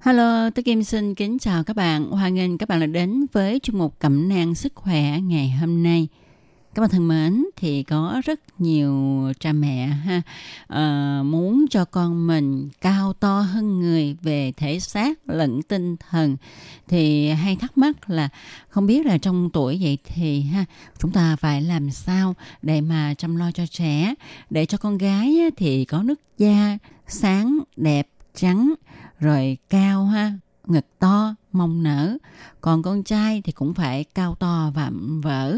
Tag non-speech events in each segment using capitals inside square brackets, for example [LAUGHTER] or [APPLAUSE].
Hello, tôi Kim xin kính chào các bạn. Hoan nghênh các bạn đã đến với chuyên mục Cẩm nang sức khỏe ngày hôm nay. Các bạn thân mến, thì có rất nhiều cha mẹ ha uh, muốn cho con mình cao to hơn người về thể xác lẫn tinh thần thì hay thắc mắc là không biết là trong tuổi vậy thì ha chúng ta phải làm sao để mà chăm lo cho trẻ để cho con gái thì có nước da sáng đẹp trắng, rồi cao ha, ngực to, mông nở. Còn con trai thì cũng phải cao to và vỡ.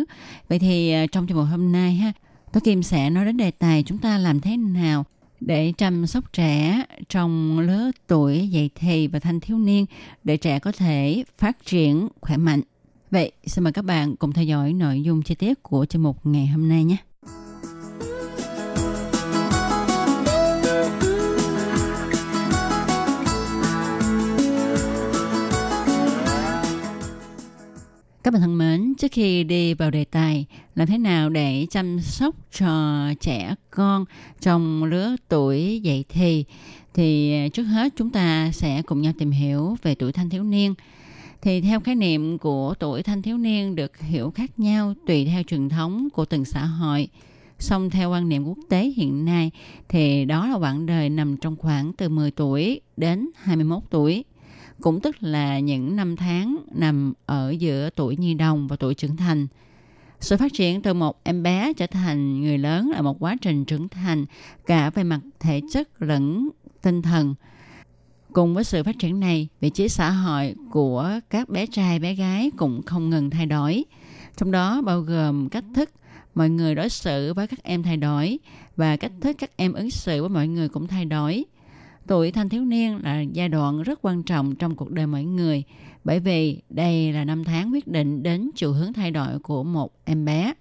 Vậy thì à, trong chương mục hôm nay ha tôi kim sẽ nói đến đề tài chúng ta làm thế nào để chăm sóc trẻ trong lứa tuổi dậy thì và thanh thiếu niên để trẻ có thể phát triển khỏe mạnh. Vậy, xin mời các bạn cùng theo dõi nội dung chi tiết của chương mục ngày hôm nay nhé. Các bạn thân mến, trước khi đi vào đề tài làm thế nào để chăm sóc cho trẻ con trong lứa tuổi dậy thì thì trước hết chúng ta sẽ cùng nhau tìm hiểu về tuổi thanh thiếu niên. Thì theo khái niệm của tuổi thanh thiếu niên được hiểu khác nhau tùy theo truyền thống của từng xã hội. Song theo quan niệm quốc tế hiện nay thì đó là quãng đời nằm trong khoảng từ 10 tuổi đến 21 tuổi cũng tức là những năm tháng nằm ở giữa tuổi nhi đồng và tuổi trưởng thành. Sự phát triển từ một em bé trở thành người lớn là một quá trình trưởng thành cả về mặt thể chất lẫn tinh thần. Cùng với sự phát triển này, vị trí xã hội của các bé trai bé gái cũng không ngừng thay đổi. Trong đó bao gồm cách thức mọi người đối xử với các em thay đổi và cách thức các em ứng xử với mọi người cũng thay đổi – Tuổi thanh thiếu niên là giai đoạn rất quan trọng trong cuộc đời mỗi người bởi vì đây là năm tháng quyết định đến chiều hướng thay đổi của một em bé.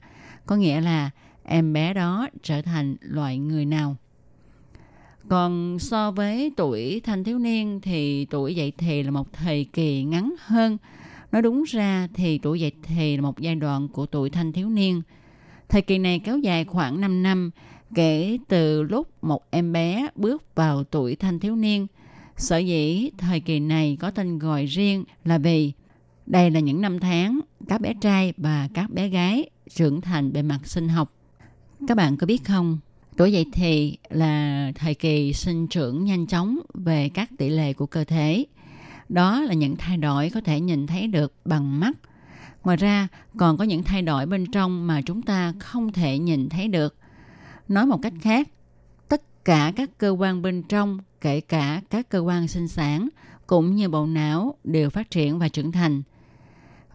Có nghĩa là em bé đó trở thành loại người nào. Còn so với tuổi thanh thiếu niên thì tuổi dậy thì là một thời kỳ ngắn hơn. Nói đúng ra thì tuổi dậy thì là một giai đoạn của tuổi thanh thiếu niên. Thời kỳ này kéo dài khoảng 5 năm kể từ lúc một em bé bước vào tuổi thanh thiếu niên. Sở dĩ thời kỳ này có tên gọi riêng là vì đây là những năm tháng các bé trai và các bé gái trưởng thành bề mặt sinh học. Các bạn có biết không? Tuổi dậy thì là thời kỳ sinh trưởng nhanh chóng về các tỷ lệ của cơ thể. Đó là những thay đổi có thể nhìn thấy được bằng mắt. Ngoài ra, còn có những thay đổi bên trong mà chúng ta không thể nhìn thấy được Nói một cách khác, tất cả các cơ quan bên trong, kể cả các cơ quan sinh sản, cũng như bộ não đều phát triển và trưởng thành.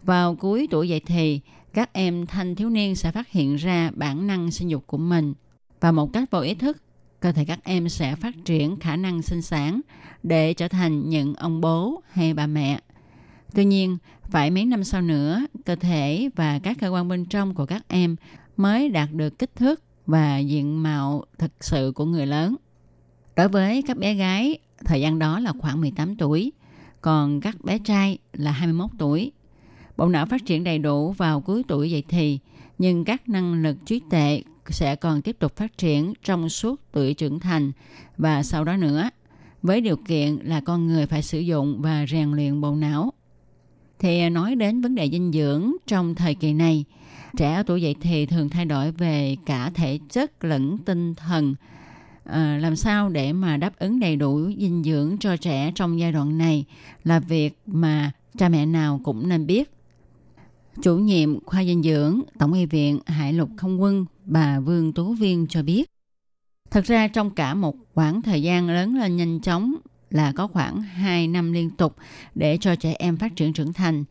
Vào cuối tuổi dậy thì, các em thanh thiếu niên sẽ phát hiện ra bản năng sinh dục của mình và một cách vô ý thức, cơ thể các em sẽ phát triển khả năng sinh sản để trở thành những ông bố hay bà mẹ. Tuy nhiên, phải mấy năm sau nữa, cơ thể và các cơ quan bên trong của các em mới đạt được kích thước và diện mạo thực sự của người lớn. Đối với các bé gái, thời gian đó là khoảng 18 tuổi, còn các bé trai là 21 tuổi. Bộ não phát triển đầy đủ vào cuối tuổi dậy thì, nhưng các năng lực trí tuệ sẽ còn tiếp tục phát triển trong suốt tuổi trưởng thành và sau đó nữa, với điều kiện là con người phải sử dụng và rèn luyện bộ não. Thì nói đến vấn đề dinh dưỡng trong thời kỳ này, trẻ ở tuổi dậy thì thường thay đổi về cả thể chất lẫn tinh thần à, làm sao để mà đáp ứng đầy đủ dinh dưỡng cho trẻ trong giai đoạn này là việc mà cha mẹ nào cũng nên biết chủ nhiệm khoa dinh dưỡng tổng y viện hải lục không quân bà vương tú viên cho biết thật ra trong cả một khoảng thời gian lớn lên nhanh chóng là có khoảng 2 năm liên tục để cho trẻ em phát triển trưởng thành.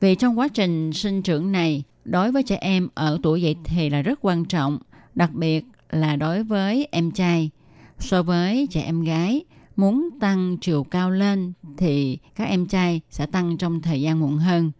Vì trong quá trình sinh trưởng này, đối với trẻ em ở tuổi dậy thì là rất quan trọng, đặc biệt là đối với em trai. So với trẻ em gái, muốn tăng chiều cao lên thì các em trai sẽ tăng trong thời gian muộn hơn.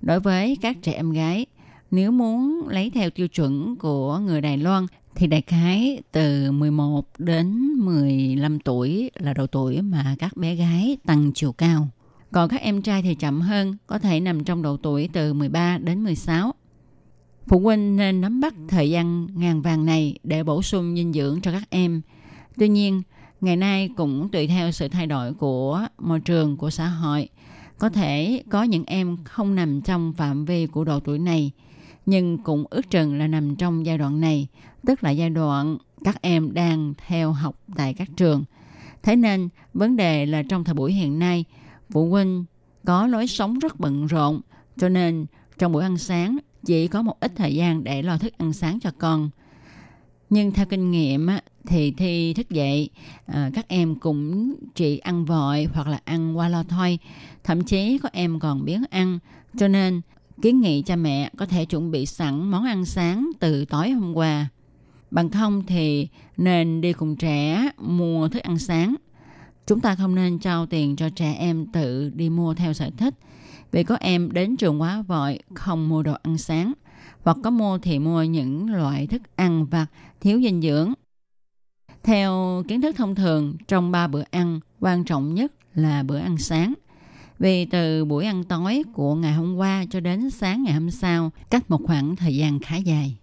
Đối với các trẻ em gái, nếu muốn lấy theo tiêu chuẩn của người Đài Loan thì đại khái từ 11 đến 15 tuổi là độ tuổi mà các bé gái tăng chiều cao. Còn các em trai thì chậm hơn, có thể nằm trong độ tuổi từ 13 đến 16. Phụ huynh nên nắm bắt thời gian ngàn vàng này để bổ sung dinh dưỡng cho các em. Tuy nhiên, ngày nay cũng tùy theo sự thay đổi của môi trường, của xã hội. Có thể có những em không nằm trong phạm vi của độ tuổi này, nhưng cũng ước chừng là nằm trong giai đoạn này, tức là giai đoạn các em đang theo học tại các trường. Thế nên, vấn đề là trong thời buổi hiện nay, phụ huynh có lối sống rất bận rộn, cho nên trong buổi ăn sáng chỉ có một ít thời gian để lo thức ăn sáng cho con. Nhưng theo kinh nghiệm thì thi thức dậy à, các em cũng chỉ ăn vội hoặc là ăn qua lo thôi. Thậm chí có em còn biến ăn. Cho nên kiến nghị cha mẹ có thể chuẩn bị sẵn món ăn sáng từ tối hôm qua. Bằng không thì nên đi cùng trẻ mua thức ăn sáng. Chúng ta không nên trao tiền cho trẻ em tự đi mua theo sở thích. Vì có em đến trường quá vội không mua đồ ăn sáng hoặc có mua thì mua những loại thức ăn vặt thiếu dinh dưỡng. Theo kiến thức thông thường, trong ba bữa ăn, quan trọng nhất là bữa ăn sáng. Vì từ buổi ăn tối của ngày hôm qua cho đến sáng ngày hôm sau, cách một khoảng thời gian khá dài.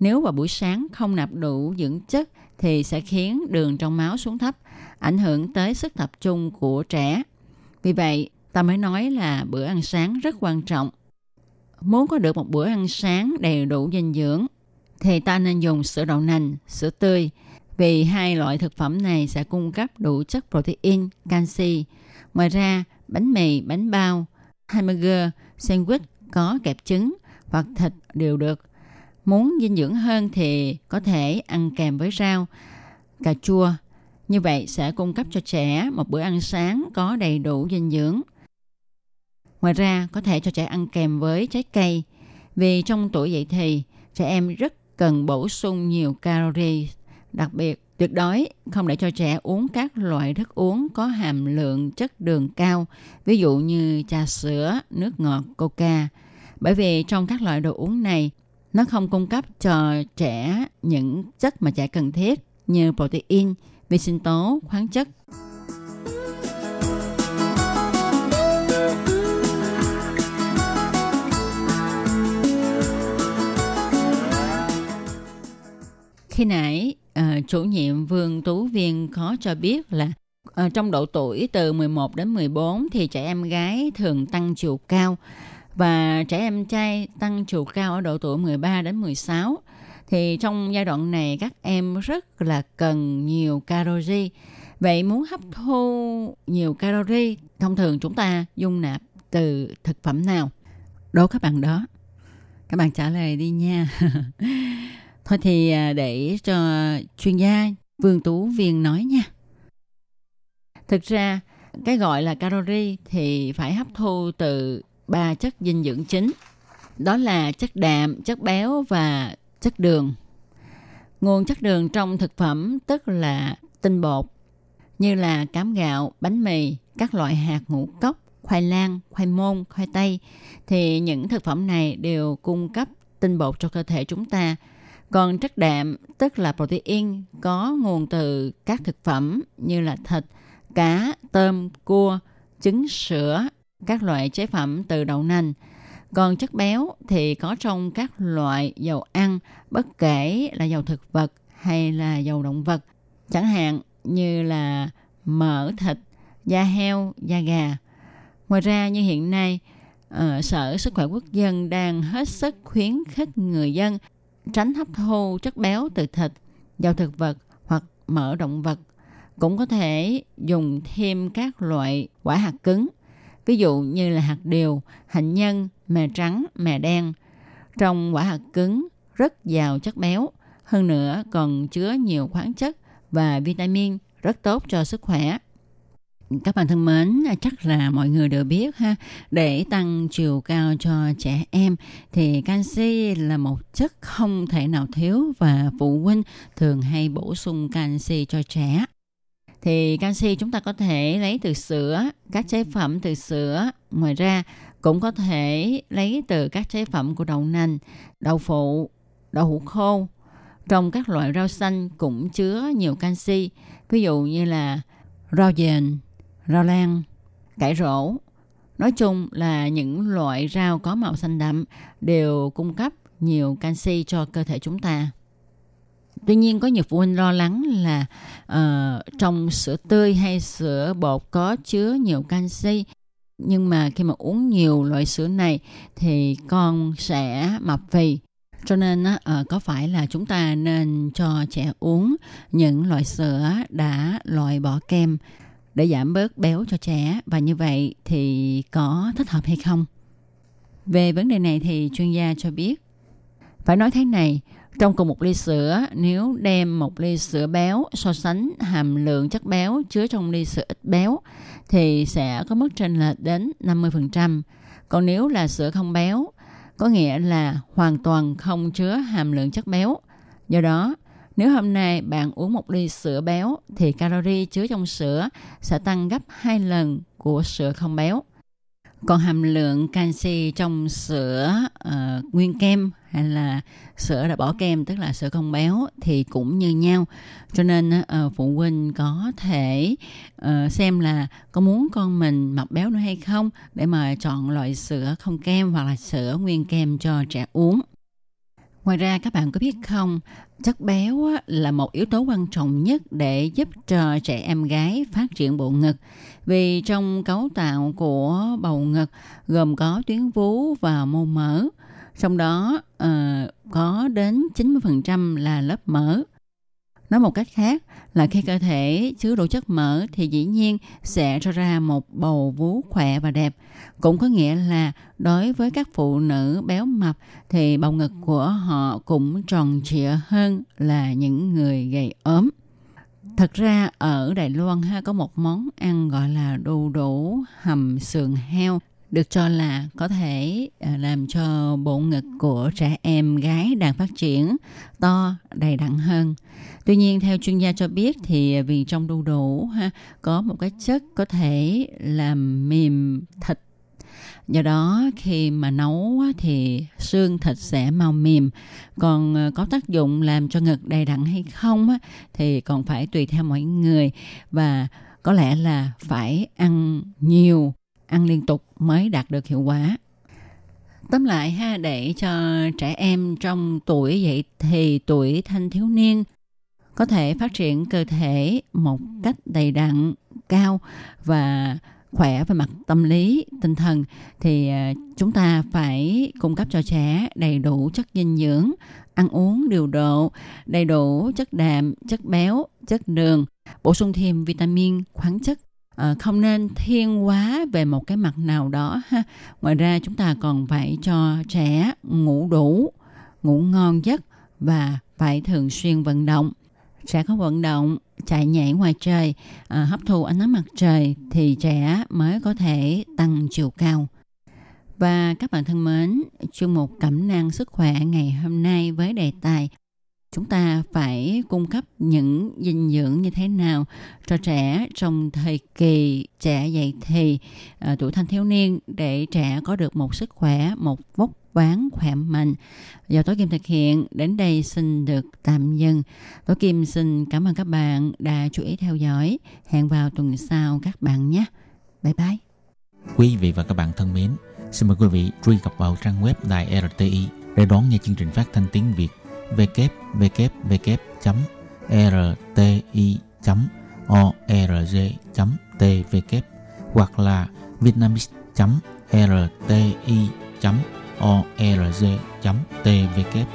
Nếu vào buổi sáng không nạp đủ dưỡng chất thì sẽ khiến đường trong máu xuống thấp, ảnh hưởng tới sức tập trung của trẻ. Vì vậy, ta mới nói là bữa ăn sáng rất quan trọng. Muốn có được một bữa ăn sáng đầy đủ dinh dưỡng, thì ta nên dùng sữa đậu nành, sữa tươi, vì hai loại thực phẩm này sẽ cung cấp đủ chất protein, canxi. Ngoài ra, bánh mì, bánh bao, hamburger, sandwich có kẹp trứng hoặc thịt đều được. Muốn dinh dưỡng hơn thì có thể ăn kèm với rau, cà chua. Như vậy sẽ cung cấp cho trẻ một bữa ăn sáng có đầy đủ dinh dưỡng. Ngoài ra, có thể cho trẻ ăn kèm với trái cây. Vì trong tuổi dậy thì, trẻ em rất cần bổ sung nhiều calorie. Đặc biệt, tuyệt đối không để cho trẻ uống các loại thức uống có hàm lượng chất đường cao, ví dụ như trà sữa, nước ngọt, coca. Bởi vì trong các loại đồ uống này, nó không cung cấp cho trẻ những chất mà trẻ cần thiết như protein, vi sinh tố, khoáng chất. Khi nãy uh, chủ nhiệm Vương Tú Viên có cho biết là uh, trong độ tuổi từ 11 đến 14 thì trẻ em gái thường tăng chiều cao và trẻ em trai tăng chiều cao ở độ tuổi 13 đến 16 thì trong giai đoạn này các em rất là cần nhiều calorie. Vậy muốn hấp thu nhiều calorie, thông thường chúng ta dung nạp từ thực phẩm nào? Đố các bạn đó. Các bạn trả lời đi nha. [LAUGHS] Thôi thì à, để cho chuyên gia Vương Tú Viên nói nha. Thực ra cái gọi là calori thì phải hấp thu từ ba chất dinh dưỡng chính. Đó là chất đạm, chất béo và chất đường. Nguồn chất đường trong thực phẩm tức là tinh bột như là cám gạo, bánh mì, các loại hạt ngũ cốc, khoai lang, khoai môn, khoai tây thì những thực phẩm này đều cung cấp tinh bột cho cơ thể chúng ta còn chất đạm, tức là protein, có nguồn từ các thực phẩm như là thịt, cá, tôm, cua, trứng sữa, các loại chế phẩm từ đậu nành. Còn chất béo thì có trong các loại dầu ăn, bất kể là dầu thực vật hay là dầu động vật. Chẳng hạn như là mỡ thịt, da heo, da gà. Ngoài ra như hiện nay, ờ, Sở Sức khỏe Quốc dân đang hết sức khuyến khích người dân tránh hấp thu chất béo từ thịt, dầu thực vật hoặc mỡ động vật. Cũng có thể dùng thêm các loại quả hạt cứng, ví dụ như là hạt điều, hạnh nhân, mè trắng, mè đen. Trong quả hạt cứng rất giàu chất béo, hơn nữa còn chứa nhiều khoáng chất và vitamin rất tốt cho sức khỏe các bạn thân mến, chắc là mọi người đều biết ha, để tăng chiều cao cho trẻ em thì canxi là một chất không thể nào thiếu và phụ huynh thường hay bổ sung canxi cho trẻ. Thì canxi chúng ta có thể lấy từ sữa, các chế phẩm từ sữa. Ngoài ra cũng có thể lấy từ các chế phẩm của đậu nành, đậu phụ, đậu hũ khô. Trong các loại rau xanh cũng chứa nhiều canxi, ví dụ như là rau dền, rau lan, cải rổ. Nói chung là những loại rau có màu xanh đậm đều cung cấp nhiều canxi cho cơ thể chúng ta. Tuy nhiên có nhiều phụ huynh lo lắng là ờ, uh, trong sữa tươi hay sữa bột có chứa nhiều canxi nhưng mà khi mà uống nhiều loại sữa này thì con sẽ mập phì cho nên uh, có phải là chúng ta nên cho trẻ uống những loại sữa đã loại bỏ kem để giảm bớt béo cho trẻ và như vậy thì có thích hợp hay không? Về vấn đề này thì chuyên gia cho biết phải nói thế này, trong cùng một ly sữa, nếu đem một ly sữa béo so sánh hàm lượng chất béo chứa trong ly sữa ít béo thì sẽ có mức chênh lệch đến 50%. Còn nếu là sữa không béo, có nghĩa là hoàn toàn không chứa hàm lượng chất béo. Do đó, nếu hôm nay bạn uống một ly sữa béo thì calori chứa trong sữa sẽ tăng gấp 2 lần của sữa không béo. Còn hàm lượng canxi trong sữa uh, nguyên kem hay là sữa đã bỏ kem tức là sữa không béo thì cũng như nhau. Cho nên uh, phụ huynh có thể uh, xem là có muốn con mình mập béo nữa hay không để mà chọn loại sữa không kem hoặc là sữa nguyên kem cho trẻ uống. Ngoài ra các bạn có biết không, chất béo là một yếu tố quan trọng nhất để giúp cho trẻ em gái phát triển bộ ngực. Vì trong cấu tạo của bầu ngực gồm có tuyến vú và mô mỡ, trong đó uh, có đến 90% là lớp mỡ. Nói một cách khác là khi cơ thể chứa đủ chất mỡ thì dĩ nhiên sẽ cho ra một bầu vú khỏe và đẹp. Cũng có nghĩa là đối với các phụ nữ béo mập thì bầu ngực của họ cũng tròn trịa hơn là những người gầy ốm. Thật ra ở Đài Loan ha có một món ăn gọi là đu đủ hầm sườn heo được cho là có thể à, làm cho bộ ngực của trẻ em gái đang phát triển to, đầy đặn hơn. Tuy nhiên, theo chuyên gia cho biết thì vì trong đu đủ, ha, có một cái chất có thể làm mềm thịt. Do đó, khi mà nấu thì xương thịt sẽ mau mềm. Còn à, có tác dụng làm cho ngực đầy đặn hay không thì còn phải tùy theo mỗi người. Và có lẽ là phải ăn nhiều ăn liên tục mới đạt được hiệu quả. Tóm lại ha, để cho trẻ em trong tuổi dậy thì tuổi thanh thiếu niên có thể phát triển cơ thể một cách đầy đặn, cao và khỏe về mặt tâm lý, tinh thần, thì à, chúng ta phải cung cấp cho trẻ đầy đủ chất dinh dưỡng, ăn uống điều độ, đầy đủ chất đạm, chất béo, chất đường, bổ sung thêm vitamin, khoáng chất à, không nên thiên quá về một cái mặt nào đó ha. Ngoài ra chúng ta còn phải cho trẻ ngủ đủ ngủ ngon giấc và phải thường xuyên vận động. Trẻ có vận động chạy nhảy ngoài trời à, hấp thụ ánh nắng mặt trời thì trẻ mới có thể tăng chiều cao. Và các bạn thân mến chuyên mục cẩm nang sức khỏe ngày hôm nay với đề tài chúng ta phải cung cấp những dinh dưỡng như thế nào cho trẻ trong thời kỳ trẻ dậy thì à, tuổi thanh thiếu niên để trẻ có được một sức khỏe, một vóc ván khỏe mạnh. Do tối kim thực hiện, đến đây xin được tạm dừng. Tối kim xin cảm ơn các bạn đã chú ý theo dõi. Hẹn vào tuần sau các bạn nhé. Bye bye. Quý vị và các bạn thân mến, xin mời quý vị truy cập vào trang web đài RTI để đón nghe chương trình phát thanh tiếng Việt www.rti.org.tv hoặc là vietnamese.rti.org.tv